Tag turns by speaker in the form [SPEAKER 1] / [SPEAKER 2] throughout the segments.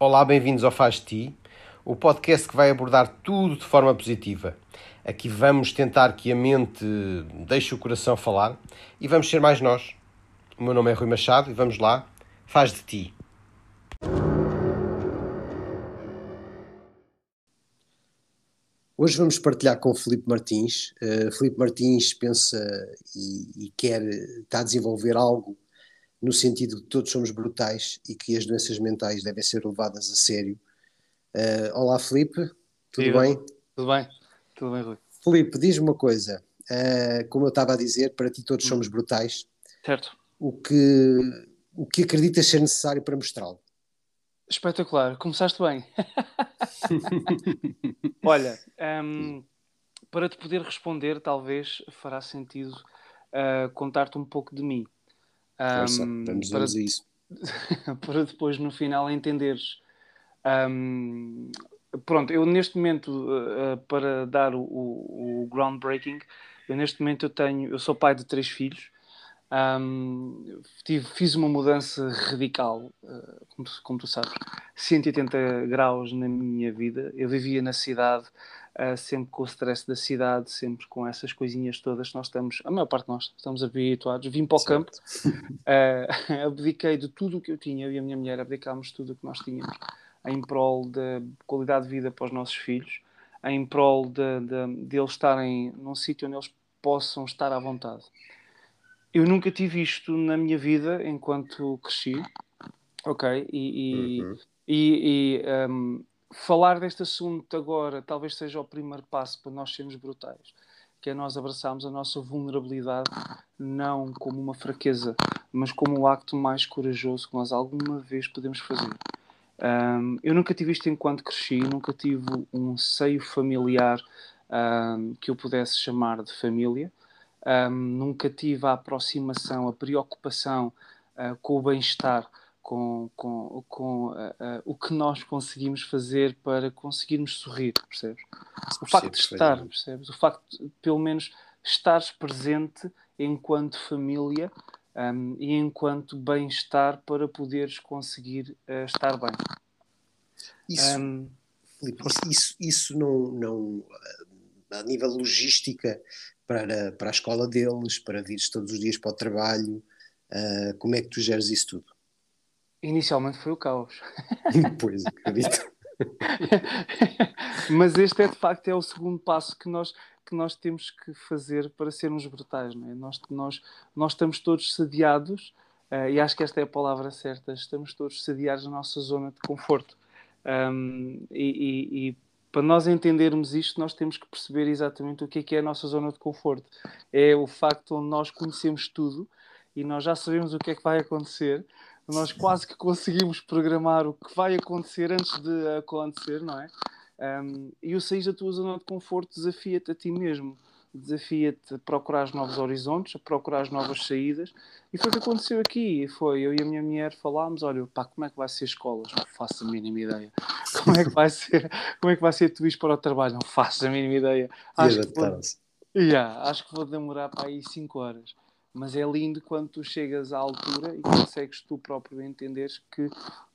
[SPEAKER 1] Olá, bem-vindos ao Faz Ti, o podcast que vai abordar tudo de forma positiva. Aqui vamos tentar que a mente deixe o coração falar e vamos ser mais nós. O meu nome é Rui Machado e vamos lá, faz de ti. Hoje vamos partilhar com o Filipe Martins. Uh, Filipe Martins pensa e, e, quer, está a desenvolver algo no sentido de que todos somos brutais e que as doenças mentais devem ser levadas a sério. Uh, olá, Filipe, tudo bem?
[SPEAKER 2] Tudo bem, tudo bem, Rui.
[SPEAKER 1] Filipe, diz-me uma coisa. Uh, como eu estava a dizer, para ti todos hum. somos brutais.
[SPEAKER 2] Certo.
[SPEAKER 1] O que, o que acreditas ser necessário para mostrá-lo?
[SPEAKER 2] Espetacular, começaste bem. Olha, um, para te poder responder, talvez fará sentido uh, contar-te um pouco de mim.
[SPEAKER 1] Força, um, vamos, para, isso.
[SPEAKER 2] para depois, no final, entenderes. Um, pronto, eu neste momento, uh, para dar o, o, groundbreaking, eu neste momento eu tenho, eu sou pai de três filhos um, tive, fiz uma mudança radical, uh, como, como, tu, sabes, 180 graus na minha vida. Eu vivia na cidade, uh, sempre com o stress da cidade, sempre com essas coisinhas todas. Nós estamos, a maior parte de nós, estamos habituados. Vim para o certo. campo, uh, abdiquei de tudo o que eu tinha, eu e a minha mulher abdicámos tudo o que nós tínhamos em prol da qualidade de vida para os nossos filhos, em prol de, de, de eles estarem num sítio onde eles possam estar à vontade eu nunca tive isto na minha vida enquanto cresci, ok? E, e, uhum. e, e um, falar deste assunto agora talvez seja o primeiro passo para nós sermos brutais, que é nós abraçarmos a nossa vulnerabilidade não como uma fraqueza, mas como o acto mais corajoso que nós alguma vez podemos fazer. Um, eu nunca tive isto enquanto cresci, nunca tive um seio familiar um, que eu pudesse chamar de família um, nunca tive a aproximação, a preocupação uh, com o bem-estar, com, com, com uh, uh, o que nós conseguimos fazer para conseguirmos sorrir, percebes? O facto de estar, percebes? O facto de, pelo menos, estares presente enquanto família um, e enquanto bem-estar para poderes conseguir estar bem.
[SPEAKER 1] Isso, um, Filipe, isso, isso não, não, a nível logística, para, para a escola deles, para vires todos os dias para o trabalho? Uh, como é que tu geres isso tudo?
[SPEAKER 2] Inicialmente foi o caos.
[SPEAKER 1] pois, acredito.
[SPEAKER 2] Mas este é de facto é o segundo passo que nós, que nós temos que fazer para sermos brutais. Não é? nós, nós, nós estamos todos sediados, uh, e acho que esta é a palavra certa, estamos todos sediados na nossa zona de conforto. Um, e, e, e para nós entendermos isto, nós temos que perceber exatamente o que é, que é a nossa zona de conforto. É o facto onde nós conhecemos tudo e nós já sabemos o que é que vai acontecer. Nós quase que conseguimos programar o que vai acontecer antes de acontecer, não é? Um, e o sair da tua zona de conforto desafia-te a ti mesmo desafia-te a procurar novos horizontes, a procurar novas saídas. E foi o que aconteceu aqui. Foi eu e a minha mulher falámos, olha, pá, como é que vai ser escolas? Não faço a mínima ideia. Como é que vai ser, como é que vai ser tu ir para o trabalho? Não faço a mínima ideia.
[SPEAKER 1] Acho que, vou,
[SPEAKER 2] yeah, acho que vou demorar para aí 5 horas. Mas é lindo quando tu chegas à altura e consegues tu próprio entenderes que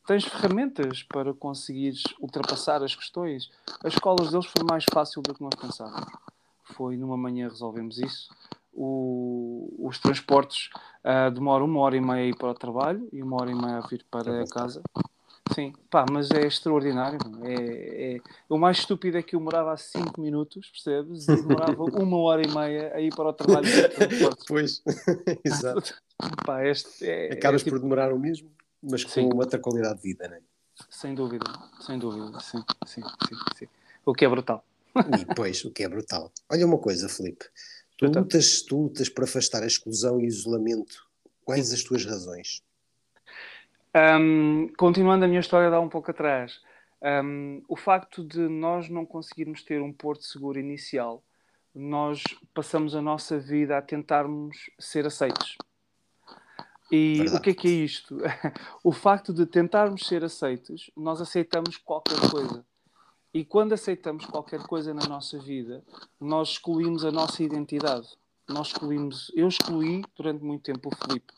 [SPEAKER 2] tens ferramentas para conseguires ultrapassar as questões. As escolas deles foi mais fácil do que nós pensávamos foi numa manhã resolvemos isso. O, os transportes uh, demoram uma hora e meia a ir para o trabalho e uma hora e meia a vir para a casa. Sim, pá, mas é extraordinário. É, é... O mais estúpido é que eu morava a 5 minutos, percebes? E demorava uma hora e meia a ir para o trabalho.
[SPEAKER 1] pois, exato.
[SPEAKER 2] Pá, este é,
[SPEAKER 1] Acabas
[SPEAKER 2] é, tipo...
[SPEAKER 1] por demorar o mesmo, mas com sim. outra qualidade de vida, não é?
[SPEAKER 2] Sem dúvida, sem dúvida, sim, sim, sim, sim. O que é brutal.
[SPEAKER 1] E depois, o que é brutal. Olha uma coisa, Felipe. Tu lutas, tu lutas para afastar a exclusão e isolamento. Quais as tuas razões?
[SPEAKER 2] Um, continuando a minha história de há um pouco atrás, um, o facto de nós não conseguirmos ter um porto seguro inicial, nós passamos a nossa vida a tentarmos ser aceitos. E Verdade. o que é que é isto? o facto de tentarmos ser aceitos, nós aceitamos qualquer coisa. E quando aceitamos qualquer coisa na nossa vida, nós excluímos a nossa identidade. Nós excluímos, eu excluí durante muito tempo o Felipe.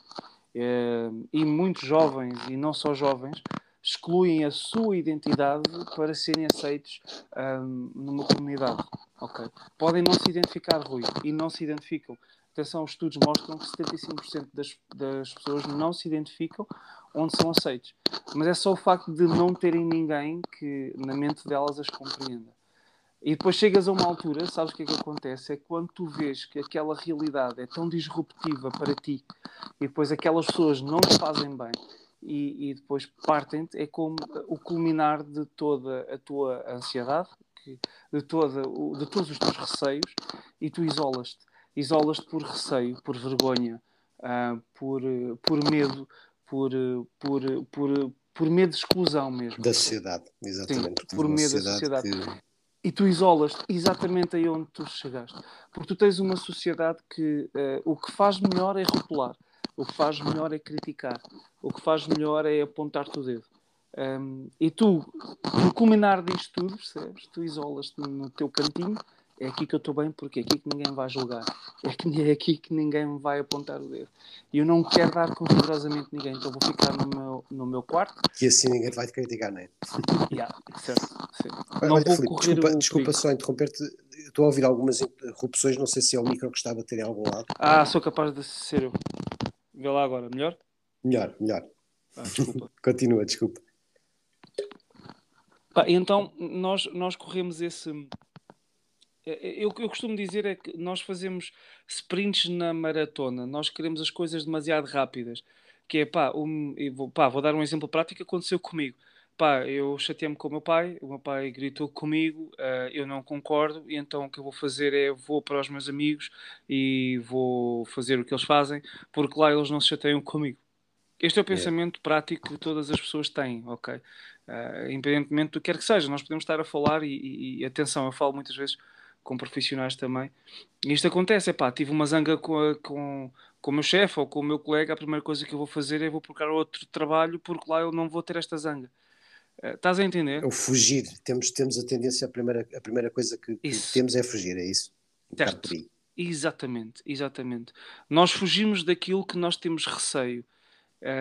[SPEAKER 2] É, e muitos jovens, e não só jovens, excluem a sua identidade para serem aceitos um, numa comunidade. Okay? Podem não se identificar, Rui, e não se identificam. Atenção, os estudos mostram que 75% das, das pessoas não se identificam onde são aceitos. Mas é só o facto de não terem ninguém que na mente delas as compreenda. E depois chegas a uma altura, sabes o que é que acontece? É quando tu vês que aquela realidade é tão disruptiva para ti e depois aquelas pessoas não te fazem bem e, e depois partem-te, é como o culminar de toda a tua ansiedade, de, toda, de todos os teus receios e tu isolas-te. Isolas-te por receio, por vergonha, uh, por, por medo, por, por, por, por medo de exclusão mesmo.
[SPEAKER 1] Da sociedade, exatamente.
[SPEAKER 2] Sim, por medo da sociedade. Que e tu isolas-te exatamente aí onde tu chegaste. Porque tu tens uma sociedade que uh, o que faz melhor é rotular, o que faz melhor é criticar, o que faz melhor é apontar-te o dedo. Um, e tu, no culminar disto tudo, percebes? Tu isolas-te no teu cantinho é aqui que eu estou bem porque é aqui que ninguém vai julgar. É, que, é aqui que ninguém vai apontar o dedo. E eu não quero dar com rigorosamente ninguém, então vou ficar no meu, no meu quarto.
[SPEAKER 1] E assim ninguém vai te criticar, não é?
[SPEAKER 2] Yeah, certo.
[SPEAKER 1] Olha, não Filipe, desculpa, desculpa só interromper-te. Estou a ouvir algumas interrupções, não sei se é o micro que está a bater em algum lado.
[SPEAKER 2] Ah, sou capaz de ser eu. Vê lá agora, melhor?
[SPEAKER 1] Melhor, melhor.
[SPEAKER 2] Ah, desculpa.
[SPEAKER 1] Continua, desculpa.
[SPEAKER 2] Pá, então nós, nós corremos esse eu, eu costumo dizer é que nós fazemos sprints na maratona, nós queremos as coisas demasiado rápidas. Que é pá, um, vou, pá, vou dar um exemplo prático que aconteceu comigo. Pá, eu chateei-me com o meu pai, o meu pai gritou comigo, uh, eu não concordo, e então o que eu vou fazer é vou para os meus amigos e vou fazer o que eles fazem, porque lá eles não se chateiam comigo. Este é o pensamento prático que todas as pessoas têm, ok? Uh, independentemente do que quer que seja, nós podemos estar a falar e, e, e atenção, eu falo muitas vezes com profissionais também. E isto acontece, é pá, tive uma zanga com, a, com, com o meu chefe ou com o meu colega, a primeira coisa que eu vou fazer é vou procurar outro trabalho porque lá eu não vou ter esta zanga. Uh, estás a entender?
[SPEAKER 1] É o fugir, temos, temos a tendência, a primeira, a primeira coisa que, que temos é fugir, é isso?
[SPEAKER 2] Um certo. Exatamente, exatamente. Nós fugimos daquilo que nós temos receio.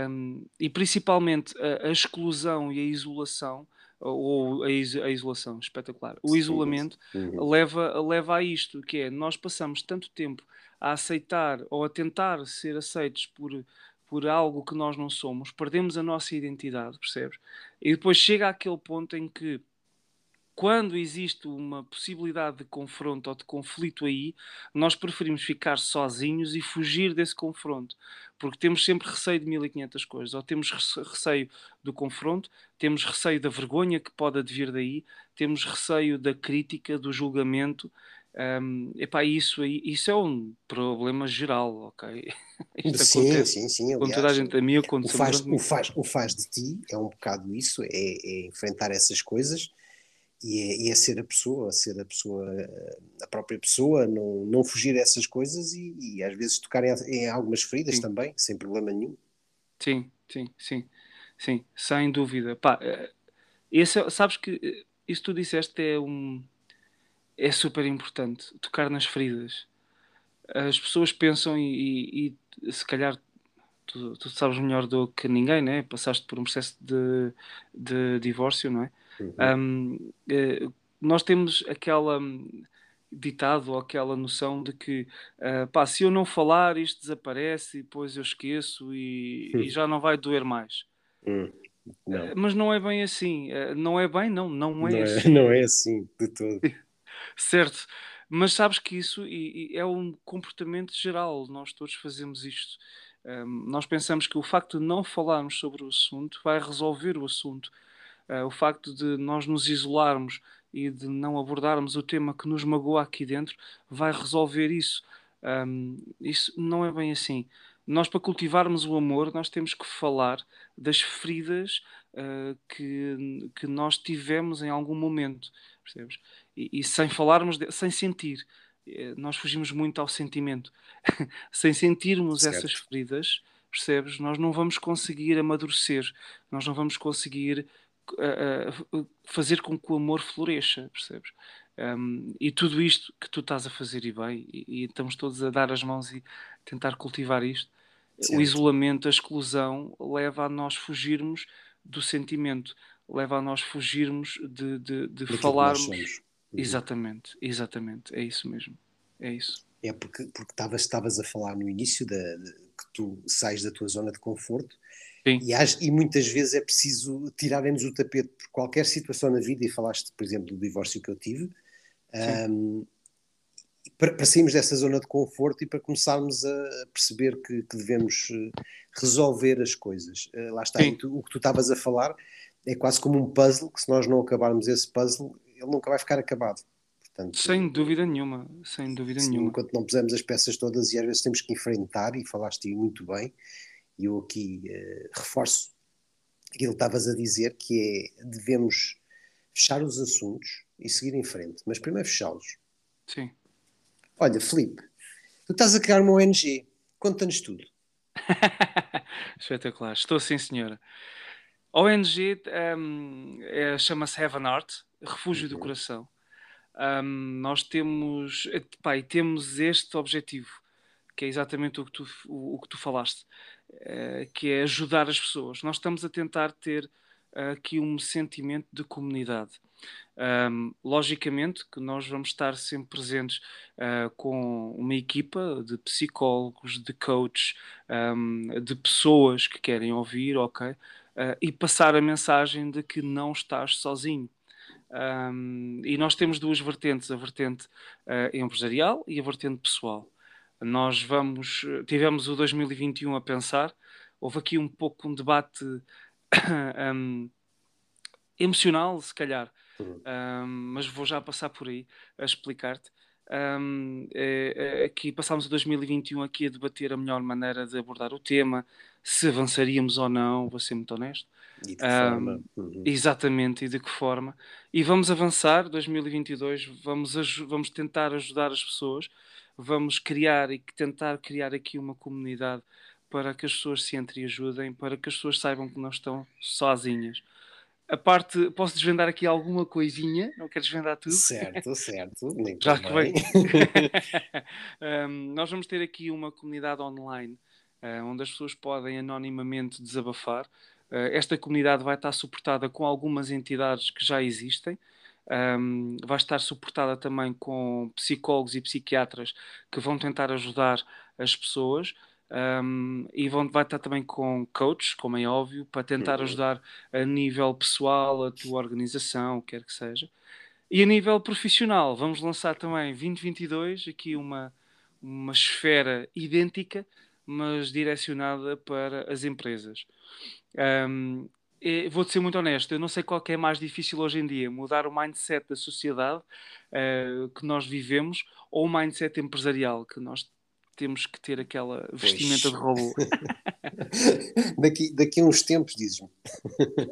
[SPEAKER 2] Um, e principalmente a, a, exclusão e a isolação ou a, a isolação, espetacular. O isolamento uhum. leva, leva a isto, que é nós passamos tanto tempo a aceitar ou a tentar ser aceitos por, por algo que nós não somos, perdemos a nossa identidade, percebes? E depois chega aquele ponto em que quando existe uma possibilidade de confronto ou de conflito aí, nós preferimos ficar sozinhos e fugir desse confronto, porque temos sempre receio de 1500 coisas, ou temos receio do confronto, temos receio da vergonha que pode advir daí, temos receio da crítica, do julgamento. Um, epá, isso, aí, isso é um problema geral, ok?
[SPEAKER 1] Isto sim, acontece sim, sim. Aliás,
[SPEAKER 2] com toda a gente, a mim
[SPEAKER 1] o faz, o, faz, o faz de ti é um bocado isso, é, é enfrentar essas coisas e é, e é, ser a pessoa, ser a pessoa, a própria pessoa, não, não fugir a essas coisas e, e às vezes tocar em, em algumas feridas sim. também, sem problema nenhum.
[SPEAKER 2] Sim, sim, sim, sim, sem dúvida. Pá, eh, esse, é, sabes que eh, isso que tu disseste é um é super importante, tocar nas feridas. As pessoas pensam e, e, e se calhar tu, tu, sabes melhor do que ninguém, né? Passaste por um processo de, de divórcio, não é? Uhum. Um, eh, nós temos aquela hum, ditado ou aquela noção de que uh, pá, se eu não falar isto desaparece e depois eu esqueço e, e já não vai doer mais.
[SPEAKER 1] Uhum.
[SPEAKER 2] Uh, mas não é bem assim. Uh, não é bem, não, não é,
[SPEAKER 1] não
[SPEAKER 2] é assim.
[SPEAKER 1] Não é assim de todo.
[SPEAKER 2] certo. Mas sabes que isso e, e é um comportamento geral. Nós todos fazemos isto. Um, nós pensamos que o facto de não falarmos sobre o assunto vai resolver o assunto. Uh, o facto de nós nos isolarmos e de não abordarmos o tema que nos magoa aqui dentro vai resolver isso. Um, isso não é bem assim. Nós, para cultivarmos o amor, nós temos que falar das feridas uh, que, que nós tivemos em algum momento, percebes? E, e sem falarmos, de, sem sentir. Eh, nós fugimos muito ao sentimento. sem sentirmos certo. essas feridas, percebes? Nós não vamos conseguir amadurecer, nós não vamos conseguir fazer com que o amor floresça, percebes? Um, e tudo isto que tu estás a fazer e bem, e, e, estamos todos a dar as mãos e tentar cultivar isto, certo. o isolamento, a exclusão, leva a nós fugirmos do sentimento, leva a nós fugirmos de, de, de falarmos. Uhum. Exatamente, exatamente, é isso mesmo. É isso.
[SPEAKER 1] É porque, porque estavas, estavas a falar no início de, que tu sais da tua zona de conforto Sim. E, e muitas vezes é preciso tirarem-nos o tapete por qualquer situação na vida, e falaste, por exemplo, do divórcio que eu tive, um, para, para, sairmos dessa zona de conforto e para começarmos a perceber que, que devemos eh, resolver as coisas. Uh, lá está, tu, o que tu estavas a falar é quase como um puzzle, que se nós não acabarmos esse puzzle, ele nunca vai ficar acabado.
[SPEAKER 2] Portanto, sem dúvida nenhuma, sem dúvida nenhuma.
[SPEAKER 1] Enquanto não pusemos as peças todas e às vezes temos que enfrentar, e falaste muito bem, e eu aqui uh, reforço aquilo que estavas a dizer, que é devemos fechar os assuntos e seguir em frente, mas primeiro fechá-los.
[SPEAKER 2] Sim.
[SPEAKER 1] Olha, Felipe, tu estás a criar uma ONG, conta-nos tudo.
[SPEAKER 2] Espetacular, estou sim, senhora. A ONG um, é, chama-se Heaven Art, Refúgio uhum. do Coração. Um, nós temos, pá, temos este objetivo, que é exatamente o que tu, o, o que tu falaste, uh, que é ajudar as pessoas. Nós estamos a tentar ter uh, aqui um sentimento de comunidade. Um, logicamente que nós vamos estar sempre presentes uh, com uma equipa de psicólogos, de coaches, um, de pessoas que querem ouvir, ok? Uh, e passar a mensagem de que não estás sozinho. Um, e nós temos duas vertentes, a vertente uh, empresarial e a vertente pessoal. Nós vamos, tivemos o 2021 a pensar, houve aqui um pouco um debate um, emocional, se calhar, uhum. um, mas vou já passar por aí a explicar-te. Um, é, é, aqui passámos o 2021 aqui a debater a melhor maneira de abordar o tema, se avançaríamos ou não, vou ser muito honesto.
[SPEAKER 1] E de que um, forma?
[SPEAKER 2] Uhum. Exatamente, e de que forma. E vamos avançar, 2022, vamos, vamos tentar ajudar as pessoas, vamos criar e tentar criar aqui uma comunidade para que as pessoas se entrem e ajudem, para que as pessoas saibam que não estão sozinhas a parte, posso desvendar aqui alguma coisinha, não quero desvendar tudo.
[SPEAKER 1] Certo, certo.
[SPEAKER 2] Já que bem. um, nós vamos ter aqui uma comunidade online uh, onde as pessoas podem anonimamente desabafar. Uh, esta comunidade vai estar suportada com algumas entidades que já existem. Um, vai estar suportada também com psicólogos e psiquiatras que vão tentar ajudar as pessoas. Um, e vão, vai estar também com coaches, como é óbvio, para tentar uhum. ajudar a nível pessoal, a tua organização, quer que seja. E a nível profissional, vamos lançar também 2022 aqui uma, uma esfera idêntica, mas direcionada para as empresas. Um, Vou-te ser muito honesto, eu não sei qual é mais difícil hoje em dia, mudar o mindset da sociedade uh, que nós vivemos ou o mindset empresarial que nós temos que ter aquela vestimenta de robô.
[SPEAKER 1] daqui, daqui a uns tempos, dizes-me.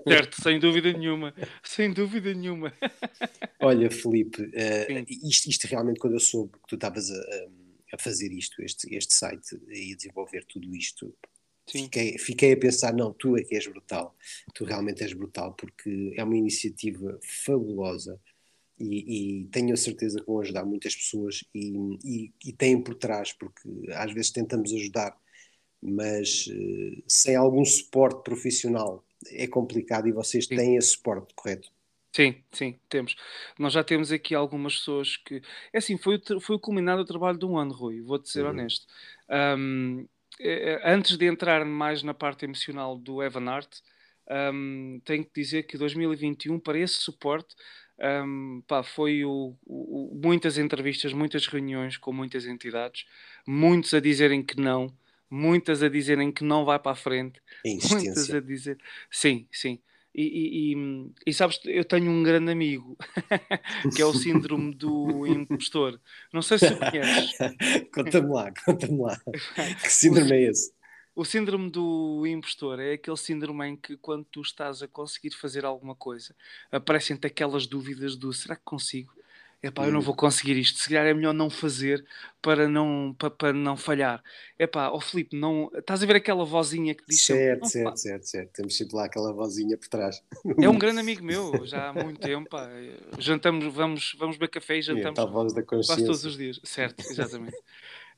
[SPEAKER 2] Certo, sem dúvida nenhuma. Sem dúvida nenhuma.
[SPEAKER 1] Olha, Felipe, uh, isto, isto, realmente, quando eu soube que tu estavas a, a, fazer isto, este, este site e a desenvolver tudo isto, Fiquei, fiquei a pensar, não, tu é que és brutal, tu realmente és brutal, porque é uma iniciativa fabulosa e, e, tenho a certeza que vão ajudar muitas pessoas e, e, e têm por trás, porque às vezes tentamos ajudar, mas uh, sem algum suporte profissional é complicado e vocês sim. têm esse suporte, correto?
[SPEAKER 2] Sim, sim, temos. Nós já temos aqui algumas pessoas que. É assim, foi, foi o culminado do trabalho de um ano, Rui, vou-te ser uhum. honesto. Um, antes de entrar mais na parte emocional do Evan Art, um, tenho que dizer que 2021, para esse suporte, um, pá, foi o, o, muitas entrevistas, muitas reuniões com muitas entidades, muitos a dizerem que não, muitas a dizerem que não vai para a frente, muitas a dizer sim, sim. E, e, e, sabes, eu tenho um grande amigo que é o síndrome do impostor. Não sei se tu conheces.
[SPEAKER 1] conta-me lá, conta-me lá. Que síndrome é esse?
[SPEAKER 2] O síndrome do impostor é aquele síndrome em que quando tu estás a conseguir fazer alguma coisa, aparecem-te aquelas dúvidas do será que consigo? Epá, eu não hum. vou conseguir isto, se calhar é melhor não fazer para não, para, para não falhar. Epá, ó oh, Filipe, não, estás a ver aquela vozinha que diz
[SPEAKER 1] Certo, certo, certo, certo, temos sempre lá aquela vozinha por trás.
[SPEAKER 2] É um grande amigo meu, já há muito tempo, pá. jantamos, vamos, vamos beber café e jantamos
[SPEAKER 1] é, voz da
[SPEAKER 2] quase todos os dias, certo, exatamente.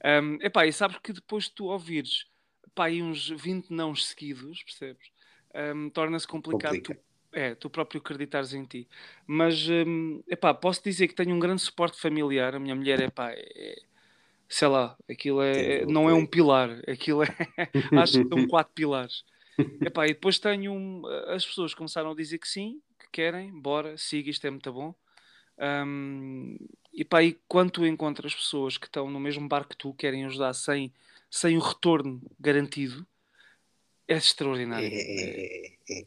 [SPEAKER 2] um, epá, e sabes que depois de tu ouvires pá, aí uns 20 não seguidos, percebes? um, torna-se complicado tu, é, tu próprio acreditares em ti. Mas, um, epá, posso dizer que tenho um grande suporte familiar. A minha mulher, epá, é, sei lá, aquilo é, é não é um pilar, aquilo é, acho que são quatro pilares. Epá, e depois tenho, um, as pessoas começaram a dizer que sim, que querem, bora, siga, isto é muito bom. Um, e pá, e quando tu encontras pessoas que estão no mesmo barco que tu, querem ajudar sem, sem o retorno garantido, é extraordinário.
[SPEAKER 1] É, é, é.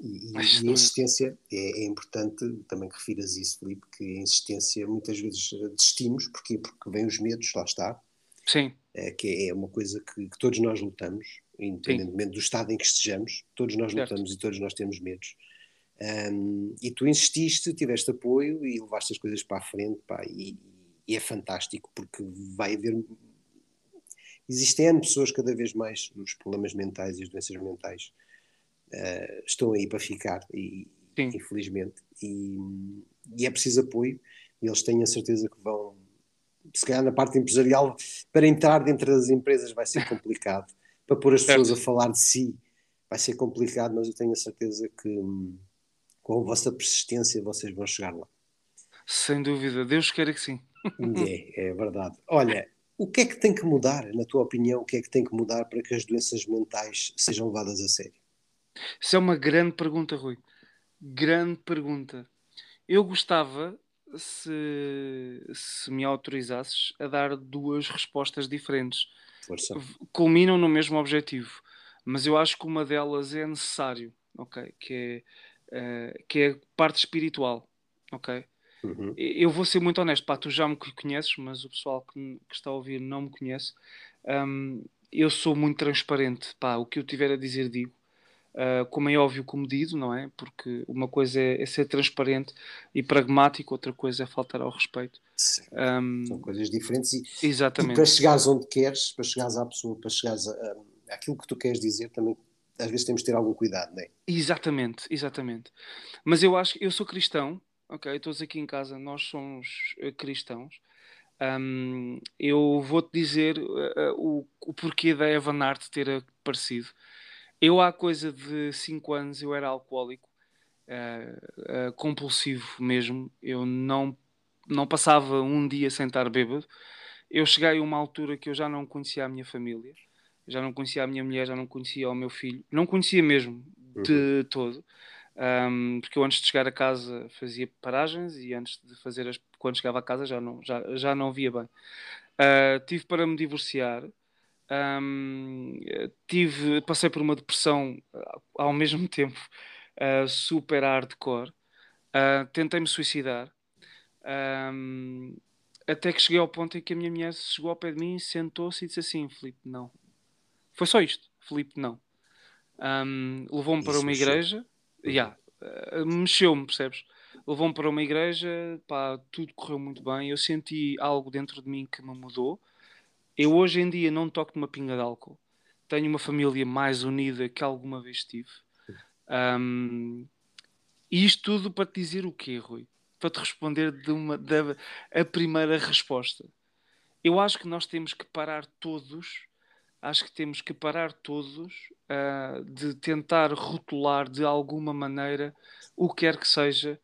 [SPEAKER 1] É. E, e, a insistência é, é, importante também que refiras isso, Felipe, que a insistência muitas vezes desistimos, porquê? Porque vêm os medos, lá está.
[SPEAKER 2] Sim.
[SPEAKER 1] É, que é uma coisa que, que todos nós lutamos, independentemente Sim. do estado em que estejamos, todos nós certo. lutamos e todos nós temos medos. Um, e tu insististe, tiveste apoio e levaste as coisas para a frente, pá, e, e, é fantástico porque vai haver. Existem pessoas cada vez mais, os problemas mentais e as doenças mentais uh, estão aí para ficar, e, infelizmente, e, e, é preciso apoio, e eles têm a certeza que vão, se calhar na parte empresarial, para entrar dentro das empresas vai ser complicado, para pôr as pessoas a falar de si vai ser complicado, mas eu tenho a certeza que com a vossa persistência vocês vão chegar lá.
[SPEAKER 2] Sem dúvida, Deus queira que sim.
[SPEAKER 1] É, é verdade. Olha, o que é que tem que mudar, na tua opinião, o que é que tem que mudar para que as doenças mentais sejam levadas a sério?
[SPEAKER 2] Isso é uma grande pergunta, Rui. Grande pergunta. Eu gostava, se, se me autorizasses, a dar duas respostas diferentes.
[SPEAKER 1] Força.
[SPEAKER 2] Culminam no mesmo objetivo, mas eu acho que uma delas é necessário, ok? Que é uh, que é a parte espiritual, ok? Uhum. Eu vou ser muito honesto, pá, tu já me conheces, mas o pessoal que, que está a ouvir não me conhece. Um, eu sou muito transparente, pá, o que eu tiver a dizer digo. Uh, como é óbvio, comedido, não é? Porque uma coisa é, é, ser transparente e pragmático, outra coisa é faltar ao respeito.
[SPEAKER 1] Sim, um, são coisas diferentes e,
[SPEAKER 2] exatamente.
[SPEAKER 1] e para chegares onde queres, para chegares à pessoa, para chegares a, a, àquilo que tu queres dizer, também às vezes temos de ter algum cuidado, não é?
[SPEAKER 2] Exatamente, exatamente. Mas eu acho que eu sou cristão, ok? Todos aqui em casa nós somos uh, cristãos. Um, eu vou-te dizer uh, uh, o, o porquê da Evan Art ter aparecido. Eu, há coisa de 5 anos, eu era alcoólico, compulsivo mesmo. Eu não, não passava um dia sem estar bêbado. Eu cheguei a uma altura que eu já não conhecia a minha família já não conhecia a minha mulher, já não conhecia o meu filho, não conhecia mesmo de uhum. todo. Um, porque eu antes de chegar a casa fazia paragens e antes de fazer as, quando chegava a casa já não, já, já não via bem. Uh, tive para me divorciar, um, tive, passei por uma depressão uh, ao mesmo tempo uh, super hardcore, tentei me suicidar. Um, até que cheguei ao ponto em que a minha mulher chegou ao pé de mim, sentou-se e disse assim: Filipe, não, foi só isto. Felipe não. Um, Levou-me para uma igreja. Uhum. Yeah, uh, Mexeu-me, percebes? Levou-me para uma igreja, pá, tudo correu muito bem. Eu senti algo dentro de mim que me mudou. Eu hoje em dia não toco numa pinga de álcool. Tenho uma família mais unida que alguma vez tive. Um, e isto tudo para te dizer o quê, Rui? Para te responder de uma, a primeira resposta. Eu acho que nós temos que parar todos acho que temos que parar todos uh, de tentar rotular de alguma maneira o que quer que seja,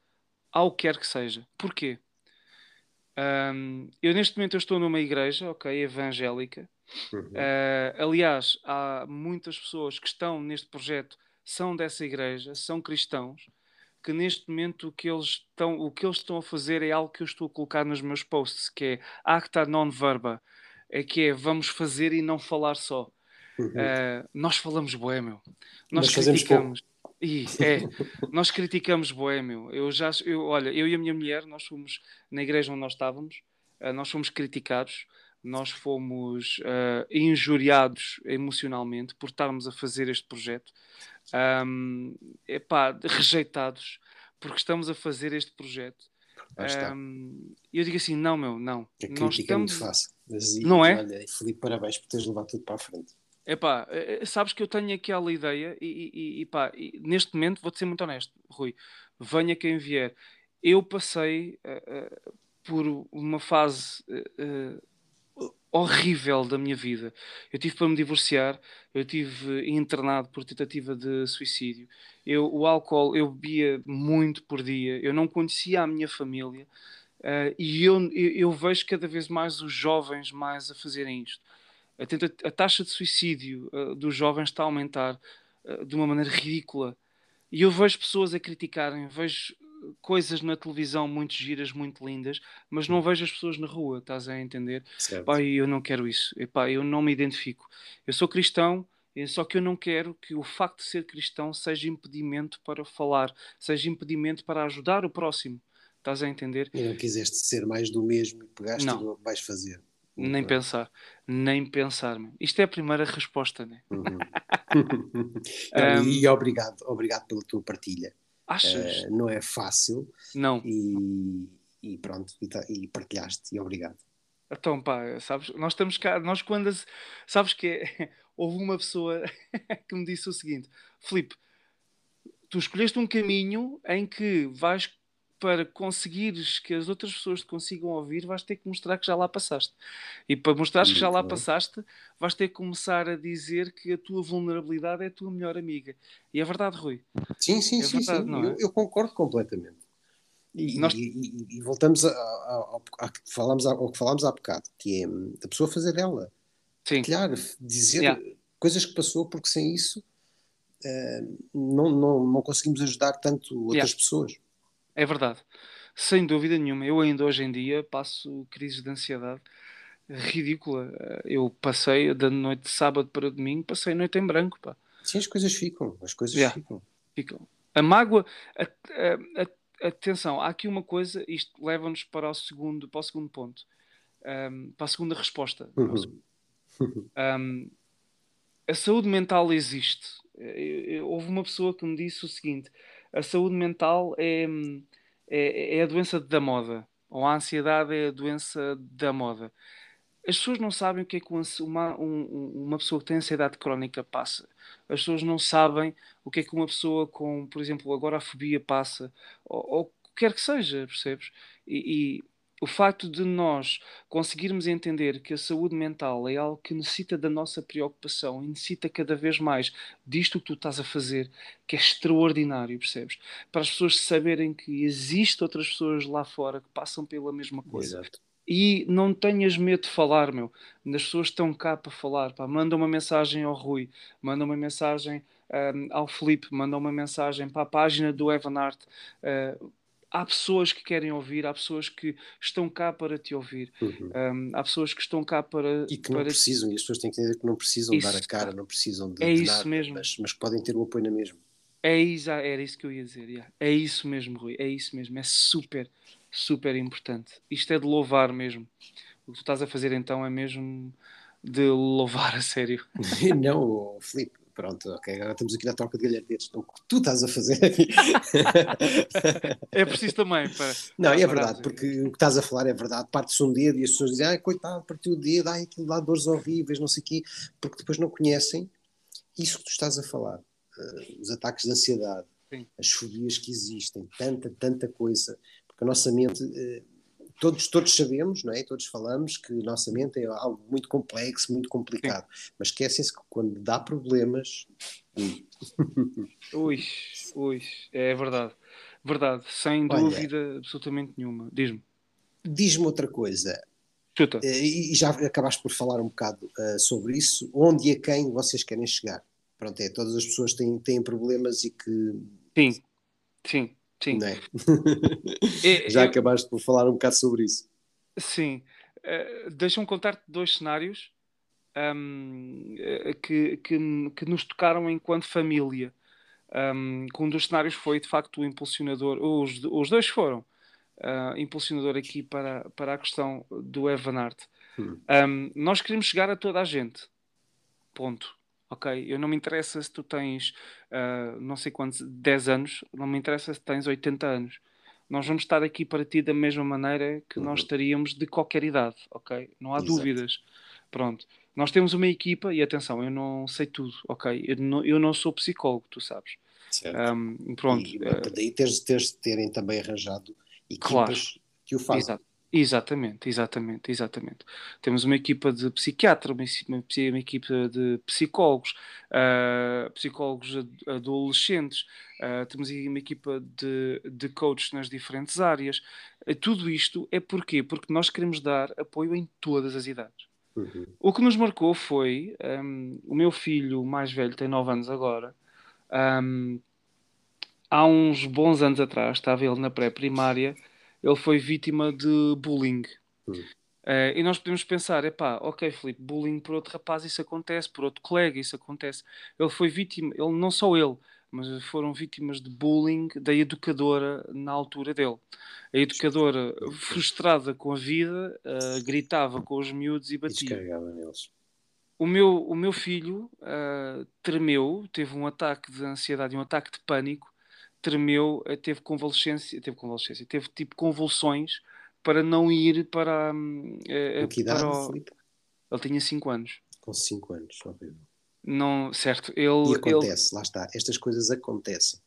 [SPEAKER 2] ao que quer que seja. Porquê? Um, eu neste momento eu estou numa igreja, ok, evangélica. Uhum. Uh, aliás, há muitas pessoas que estão neste projeto, são dessa igreja, são cristãos, que neste momento o que eles estão, o que eles estão a fazer é algo que eu estou a colocar nos meus posts, que é acta non verba é que é vamos fazer e não falar só. Uhum. Uh, nós falamos bué, meu. Nós Mas criticamos. E, é, nós criticamos bué, meu. Eu já, eu, olha, eu e a minha mulher, nós fomos na igreja onde nós estávamos, uh, nós fomos criticados, nós fomos uh, injuriados emocionalmente por estarmos a fazer este projeto. Um, epá, rejeitados porque estamos a fazer este projeto. Um, eu digo assim: não, meu, não.
[SPEAKER 1] A nós estamos... é muito fácil.
[SPEAKER 2] Mas, não é?
[SPEAKER 1] Olha, Felipe, parabéns por teres levado tudo para a frente.
[SPEAKER 2] Epá, eh, eh, sabes que eu tenho aquela ideia e, e, e, pá, e neste momento vou-te ser muito honesto, Rui. Venha quem vier. Eu passei uh, uh, por uma fase uh, horrível da minha vida. Eu tive para me divorciar, eu tive internado por tentativa de suicídio. Eu, o álcool eu bebia muito por dia, eu não conhecia a minha família e eu, eu, eu, vejo cada vez mais os jovens mais a fazerem isto. A, taxa de suicídio uh, dos jovens está a aumentar uh, de uma maneira ridícula. E eu vejo pessoas a criticarem, vejo coisas na televisão muito giras, muito lindas, mas não vejo as pessoas na rua, estás a entender? Pai, eu não quero isso, Epá, eu não me identifico. Eu sou cristão, só que eu não quero que o facto de ser cristão seja impedimento para falar, seja impedimento para ajudar o próximo. Estás a entender?
[SPEAKER 1] E não quiseste ser mais do mesmo e pegaste
[SPEAKER 2] não.
[SPEAKER 1] e vais fazer.
[SPEAKER 2] Nem pensar, nem pensar. -me. Isto é a primeira resposta, né? Uhum.
[SPEAKER 1] não, um, e obrigado, obrigado pela tua partilha.
[SPEAKER 2] Achas?
[SPEAKER 1] Uh, não é fácil.
[SPEAKER 2] Não.
[SPEAKER 1] E, e pronto, e, tá, e, partilhaste, e obrigado.
[SPEAKER 2] Então, pá, sabes, nós estamos cá, nós quando, sabes que é, houve uma pessoa que me disse o seguinte, Filipe, tu escolheste um caminho em que vais para conseguires que as outras pessoas te consigam ouvir, vais ter que mostrar que já lá passaste. E para mostrar que já lá passaste, vais ter que começar a dizer que a tua vulnerabilidade é a tua melhor amiga. E é verdade, Rui.
[SPEAKER 1] Sim, sim,
[SPEAKER 2] é
[SPEAKER 1] sim.
[SPEAKER 2] Verdade,
[SPEAKER 1] sim.
[SPEAKER 2] É?
[SPEAKER 1] Eu, eu, concordo completamente. E, Nós... e, e, e voltamos a, a, a, falamos ao que falámos há bocado, que é hum, a pessoa fazer dela.
[SPEAKER 2] Sim.
[SPEAKER 1] Claro, dizer yeah. coisas que passou, porque sem isso uh, não, não, não conseguimos ajudar tanto outras yeah. pessoas.
[SPEAKER 2] É verdade. Sem dúvida nenhuma. Eu ainda hoje em dia passo crises de ansiedade ridícula. Eu passei da noite de sábado para domingo, passei a noite em branco, pá.
[SPEAKER 1] Sim, as coisas ficam. As coisas yeah. ficam.
[SPEAKER 2] ficam. A mágoa, a, a, a, atenção, há aqui uma coisa, isto leva-nos para o segundo, para o segundo ponto, um, para a segunda resposta. Uhum. Um, a saúde mental existe. Houve uma pessoa que me disse o seguinte: a saúde mental é, é, é a doença da moda, ou a ansiedade é a doença da moda. As pessoas não sabem o que é que uma, um, uma pessoa que tem ansiedade crónica passa. As pessoas não sabem o que é que uma pessoa com, por exemplo, agora a fobia passa, ou, ou quer que seja, percebes? E o facto de nós conseguirmos entender que a saúde mental é algo que necessita da nossa preocupação e necessita cada vez mais disto que tu estás a fazer, que é extraordinário, percebes? Para as pessoas saberem que existem outras pessoas lá fora que passam pela mesma coisa. Exato. E não tenhas medo de falar, meu. As pessoas estão cá para falar. Pá. Manda uma mensagem ao Rui, manda uma mensagem um, ao Felipe, manda uma mensagem para a página do Evan Art. Uh, há pessoas que querem ouvir, há pessoas que estão cá para te ouvir, uhum. um, há pessoas que estão cá para.
[SPEAKER 1] E que não
[SPEAKER 2] para...
[SPEAKER 1] precisam, e as pessoas têm que entender que não precisam isso, dar a cara, não precisam de,
[SPEAKER 2] é
[SPEAKER 1] de
[SPEAKER 2] isso
[SPEAKER 1] nada,
[SPEAKER 2] mesmo.
[SPEAKER 1] Mas, mas podem ter o apoio na mesma.
[SPEAKER 2] É isso, era isso que eu ia dizer. Yeah. É isso mesmo, Rui, é isso mesmo, é super, super importante. Isto é de louvar mesmo. O que tu estás a fazer então é mesmo de louvar a sério.
[SPEAKER 1] não, Filipe, Pronto, ok, agora estamos aqui na troca de galhardetes. Então, o que tu estás a fazer aqui?
[SPEAKER 2] é preciso também. Para,
[SPEAKER 1] não, é verdade, porque o que estás a falar é verdade. Parte-se um dedo e as pessoas dizem, ai, coitado, partiu o dedo, ai, aquilo dá dores horríveis, não sei o quê, porque depois não conhecem isso que tu estás a falar. Uh, os ataques de ansiedade,
[SPEAKER 2] Sim.
[SPEAKER 1] as fobias que existem, tanta, tanta coisa. Porque a nossa mente. Uh, todos, todos sabemos, não é? todos falamos que a nossa mente é algo muito complexo, muito complicado, Sim. mas esquecem-se que quando dá problemas.
[SPEAKER 2] ui, ui, é verdade, verdade, sem Olha, dúvida absolutamente nenhuma. Diz-me.
[SPEAKER 1] Diz-me outra coisa.
[SPEAKER 2] Chuta.
[SPEAKER 1] Eh, e já acabaste por falar um bocado uh, sobre isso. Onde e a quem vocês querem chegar? Pronto, é, todas as pessoas têm, têm problemas e que.
[SPEAKER 2] Sim, sim. Sim.
[SPEAKER 1] É? é? Já eu... acabaste por falar um bocado sobre isso.
[SPEAKER 2] Sim. Uh, Deixa-me contar-te dois cenários um, eh, que, que, que, nos tocaram enquanto família. Um, um dos cenários foi de facto o impulsionador, os, os dois foram uh, impulsionador aqui para, para a questão do Evan Art. Hum. Um, nós queremos chegar a toda a gente. Ponto ok? Eu não me interessa se tu tens uh, não sei quantos, 10 anos, não me interessa se tens 80 anos. Nós vamos estar aqui para ti da mesma maneira que nós uhum. estaríamos de qualquer idade, ok? Não há Exato. dúvidas. Pronto. Nós temos uma equipa, e atenção, eu não sei tudo, ok? Eu não, eu não sou psicólogo, tu sabes.
[SPEAKER 1] Certo. Um, pronto. E, daí teres, teres terem também arranjado equipas claro. que o fazem.
[SPEAKER 2] Exato. Exatamente, exatamente, exatamente. Temos uma equipa de psiquiatra, uma, uma equipa de psicólogos, uh, psicólogos adolescentes, uh, temos uma equipa de, de coaches nas diferentes áreas. Uh, tudo isto é porquê? Porque nós queremos dar apoio em todas as idades. Uhum. O que nos marcou foi um, o meu filho mais velho, tem 9 anos agora. Um, há uns bons anos atrás, estava ele na pré-primária ele foi vítima de bullying. Hum. Uh, e nós podemos pensar, epá, ok, Filipe, bullying por outro rapaz, isso acontece, por outro colega, isso acontece. Ele foi vítima, ele não só ele, mas foram vítimas de bullying da educadora na altura dele. A educadora, frustrada com a vida, uh, gritava com os miúdos e batia. neles. O meu, o meu filho uh, tremeu, teve um ataque de ansiedade, um ataque de pânico, tremeu, eh, teve convalescência, teve convalescência, teve tipo convulsões para não ir para.
[SPEAKER 1] Uh, que idade, o...
[SPEAKER 2] Ele tinha 5 anos.
[SPEAKER 1] Com 5 anos, horrível.
[SPEAKER 2] Não, certo, ele.
[SPEAKER 1] E acontece, ele... lá está, estas coisas acontecem.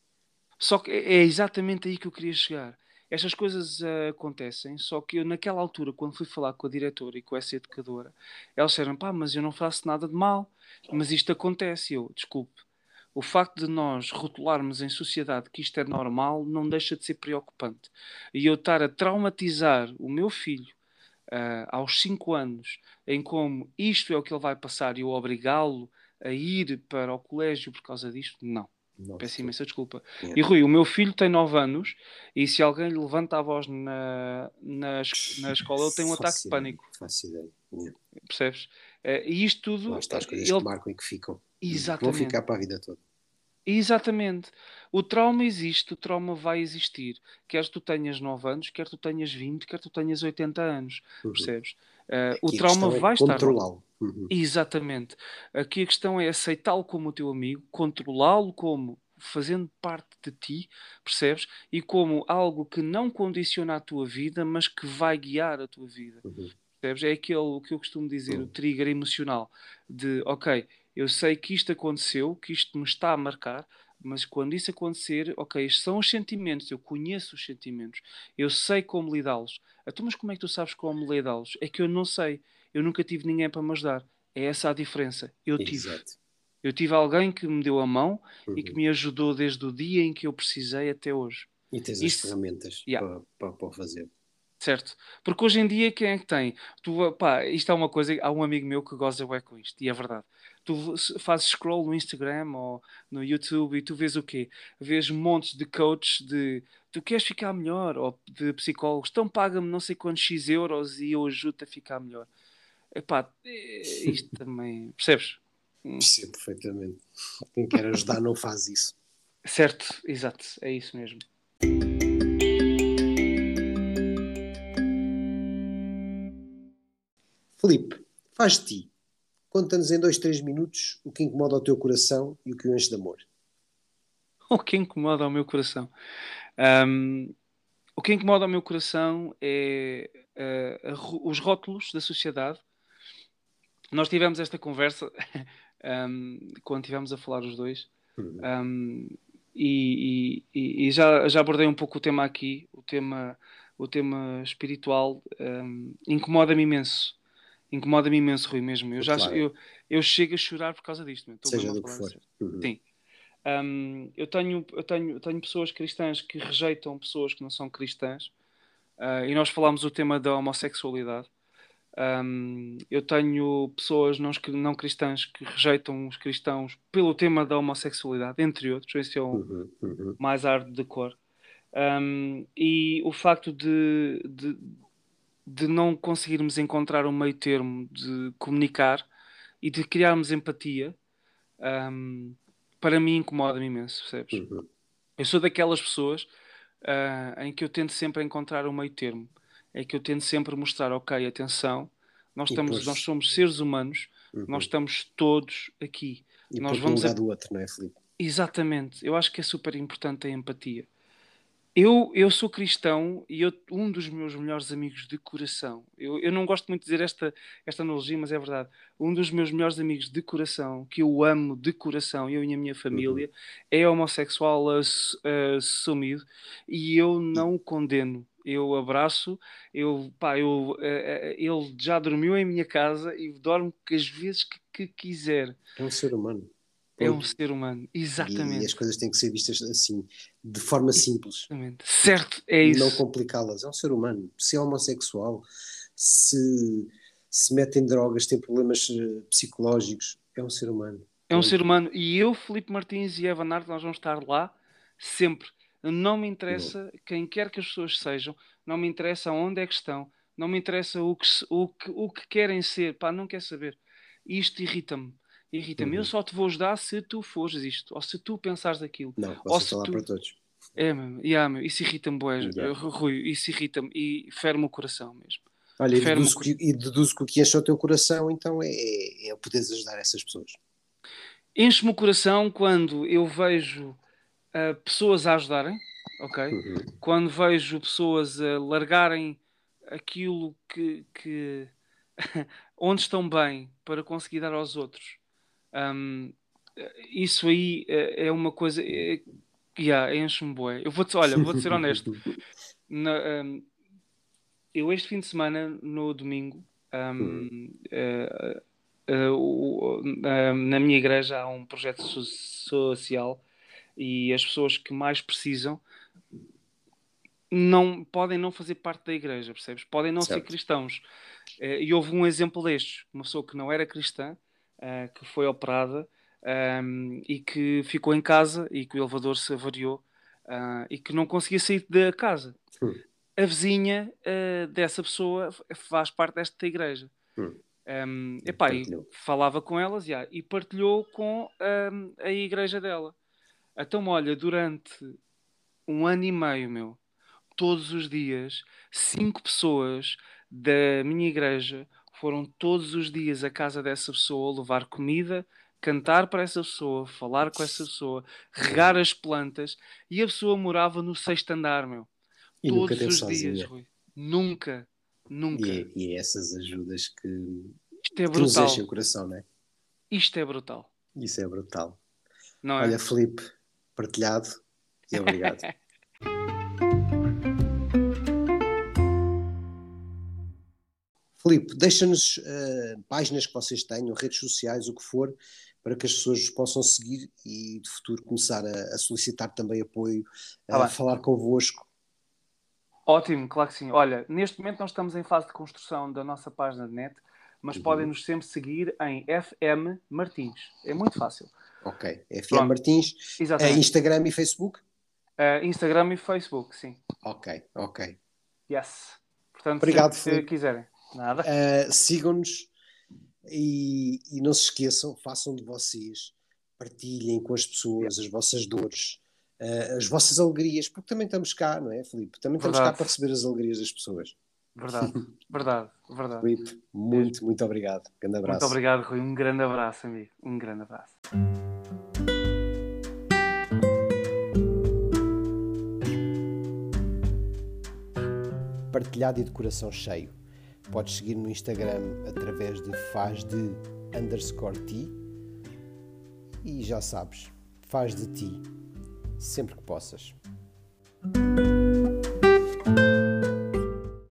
[SPEAKER 2] Só que é, é exatamente aí que eu queria chegar. Estas coisas uh, acontecem, só que eu, naquela altura, quando fui falar com a diretora e com essa educadora, elas disseram: pá, mas eu não faço nada de mal, mas isto acontece. Eu, desculpe, o facto de nós rotularmos em sociedade que isto é normal não deixa de ser preocupante. E eu estar a traumatizar o meu filho uh, aos 5 anos, em como isto é o que ele vai passar e eu obrigá-lo a ir para o colégio por causa disto, não. Nossa. Peço imensa desculpa. É. E Rui, o meu filho tem 9 anos e se alguém lhe levanta a voz na, na, na escola, ele tem um ataque de pânico.
[SPEAKER 1] Faço ideia. É.
[SPEAKER 2] Percebes? Uh, e isto tudo.
[SPEAKER 1] Lá está as coisas ele... que marcam e que ficam. Exatamente. Vão ficar para a vida toda.
[SPEAKER 2] Exatamente. O trauma existe, o trauma vai existir. Quer tu tenhas 9 anos, quer tu tenhas 20, quer tu tenhas 80 anos. Uhum. Percebes? Uh, o trauma é vai estar.
[SPEAKER 1] Controlá-lo. Uhum.
[SPEAKER 2] Exatamente. Aqui a questão é aceitá-lo como o teu amigo, controlá-lo como fazendo parte de ti, percebes? E como algo que não condiciona a tua vida, mas que vai guiar a tua vida. Uhum. Percebes? É aquele que eu costumo dizer, o uhum. trigger emocional de, ok, eu sei que isto aconteceu, que isto me está a marcar, mas quando isso acontecer, ok, estes são os sentimentos, eu conheço os sentimentos, eu sei como lidá-los. Então, mas como é que tu sabes como lidá-los? É que eu não sei, eu nunca tive ninguém para me ajudar. É essa a diferença. Eu tive. Exato. Eu tive alguém que me deu a mão uhum. e que uhum. me ajudou desde o dia em que eu precisei até hoje.
[SPEAKER 1] E tens Isso, as ferramentas yeah. para, para, para fazer.
[SPEAKER 2] Certo? Porque hoje em dia quem é que tem? Tu, pá, isto é uma coisa, há um amigo meu que goza bem com isto, e é verdade tu fazes scroll no Instagram ou no YouTube e tu vês o quê? Vês montes de coaches de tu queres ficar melhor ou de psicólogos, então paga-me não sei quantos X euros e eu ajudo a ficar melhor. Epá, é, isto também, percebes?
[SPEAKER 1] Percebo perfeitamente. Quem quer ajudar não faz isso.
[SPEAKER 2] Certo, exato, é isso mesmo.
[SPEAKER 1] Felipe, faz ti Conta-nos em dois, três minutos o que incomoda o teu coração e o que o enche de amor.
[SPEAKER 2] O que incomoda o meu coração? Um, o que incomoda o meu coração é uh, os rótulos da sociedade. Nós tivemos esta conversa um, quando estivemos a falar os dois. Uhum. Um, e, e, e, já, já abordei um pouco o tema aqui, o tema, o tema espiritual, um, incomoda-me imenso incomoda-me imenso, Rui, mesmo. Eu, já, claro. eu, eu chego a chorar por causa disto.
[SPEAKER 1] Seja do que for.
[SPEAKER 2] Uhum. Sim. Um, eu, tenho, eu, tenho, eu tenho pessoas cristãs que rejeitam pessoas que não são cristãs. Uh, e nós falámos o tema da homossexualidade. Um, eu tenho pessoas não, não cristãs que rejeitam os cristãos pelo tema da homossexualidade, entre outros. Esse é o uhum, uhum. mais árduo de cor. Um, e o facto de, de, de não conseguirmos encontrar um meio termo de comunicar e de criarmos empatia, um, para mim incomoda-me imenso, percebes? Uhum. Eu sou daquelas pessoas uh, em que eu tento sempre encontrar um meio termo, é que eu tento sempre mostrar, ok, atenção, nós, estamos, nós somos seres humanos, uhum. nós estamos todos aqui.
[SPEAKER 1] E
[SPEAKER 2] nós
[SPEAKER 1] vamos um a... do outro, não é, Felipe?
[SPEAKER 2] Exatamente, eu acho que é super importante a empatia. Eu, eu sou cristão e eu, um dos meus melhores amigos de coração, eu, eu não gosto muito de dizer esta, esta analogia, mas é verdade. Um dos meus melhores amigos de coração, que eu amo de coração, eu e a minha família, uhum. é homossexual assumido e eu não o condeno. eu abraço, eu, pá, eu, uh, ele já dormiu em minha casa e dorme as vezes que, que quiser.
[SPEAKER 1] É um ser humano.
[SPEAKER 2] É um ser humano, exatamente.
[SPEAKER 1] E, as coisas têm que ser vistas assim, de forma simples.
[SPEAKER 2] Exatamente. Certo, é isso.
[SPEAKER 1] Não complicá-las. É um ser humano. Se é homossexual, se se mete em drogas, tem problemas eh, psicológicos, é um ser humano.
[SPEAKER 2] É um ser humano. E eu, Felipe Martins e Evan Arte, nós vamos estar lá sempre. Não me interessa quem quer que as pessoas sejam, não me interessa onde é que estão, não me interessa o que, o que, o que querem ser, pá, não quer saber. Isto irrita-me. Irrita-me. Uhum. Eu só te vou ajudar se tu fores isto, ou se tu pensares aquilo.
[SPEAKER 1] Não, posso falar tu... para todos.
[SPEAKER 2] É, mesmo. Yeah, meu. Isso irrita-me, boé. Yeah. Rui, isso irrita-me e fere-me o coração mesmo.
[SPEAKER 1] Olha, e deduzo, que, e deduzo que o que enche o teu coração, então, é, é, é poderes ajudar essas pessoas.
[SPEAKER 2] Enche-me o coração quando eu vejo uh, pessoas a ajudarem, ok? Uhum. Quando vejo pessoas a largarem aquilo que, que onde estão bem para conseguir dar aos outros. Um, isso aí é, é uma coisa. É, yeah, enche-me. Eu vou-te, olha, vou-te ser honesto. Na, um, eu este fim de semana, no domingo, um, uh, uh, uh, na minha igreja há um projeto so social e as pessoas que mais precisam não podem não fazer parte da igreja, percebes? Podem não certo. ser cristãos. Eh, e houve um exemplo destes, uma pessoa que não era cristã, eh, que foi operada um, e que ficou em casa e que o elevador se avariou uh, e que não conseguia sair da casa. Hum a vizinha uh, dessa pessoa faz parte desta igreja. Hum. Um, epá, e falava com elas yeah, e partilhou com um, a igreja dela. Então, olha, durante um ano e meio, meu, todos os dias, cinco pessoas da minha igreja foram todos os dias à casa dessa pessoa levar comida, cantar para essa pessoa, falar com essa pessoa, regar as plantas e a pessoa morava no sexto andar, meu. E todos nunca teve os sozinha. dias, Rui. Nunca, nunca.
[SPEAKER 1] E e essas ajudas que, Isto é brutal. que nos enchem o coração, não é?
[SPEAKER 2] Isto é brutal.
[SPEAKER 1] Isso é brutal. Não é? Olha, Felipe, partilhado e obrigado. Filipe, deixa-nos uh, páginas que vocês tenham, redes sociais, o que for, para que as pessoas possam seguir e de futuro começar a, a solicitar também apoio, ah, a falar convosco
[SPEAKER 2] Ótimo, claro que sim. Olha, neste momento nós estamos em fase de construção da nossa página de net, mas uhum. podem nos sempre seguir em FM Martins. É muito fácil.
[SPEAKER 1] Ok, FM Pronto. Martins. Exatamente. É Instagram e Facebook?
[SPEAKER 2] Uh, Instagram e Facebook, sim.
[SPEAKER 1] Ok, ok.
[SPEAKER 2] Yes. Portanto, Obrigado, se, se quiserem. Nada.
[SPEAKER 1] Uh, Sigam-nos e, e não se esqueçam, façam de vocês, partilhem com as pessoas as vossas dores uh, as vossas alegrias, porque também estamos cá, não é, Filipe? Também estamos verdade. cá para receber as alegrias das pessoas.
[SPEAKER 2] Verdade, verdade, verdade.
[SPEAKER 1] Filipe, muito, muito obrigado. Grande abraço.
[SPEAKER 2] Muito obrigado, Rui. Um grande abraço, amigo. Um grande abraço.
[SPEAKER 1] Partilhado e de coração cheio. Podes seguir no Instagram através de faz de underscore ti e já sabes, faz de ti sempre que possas.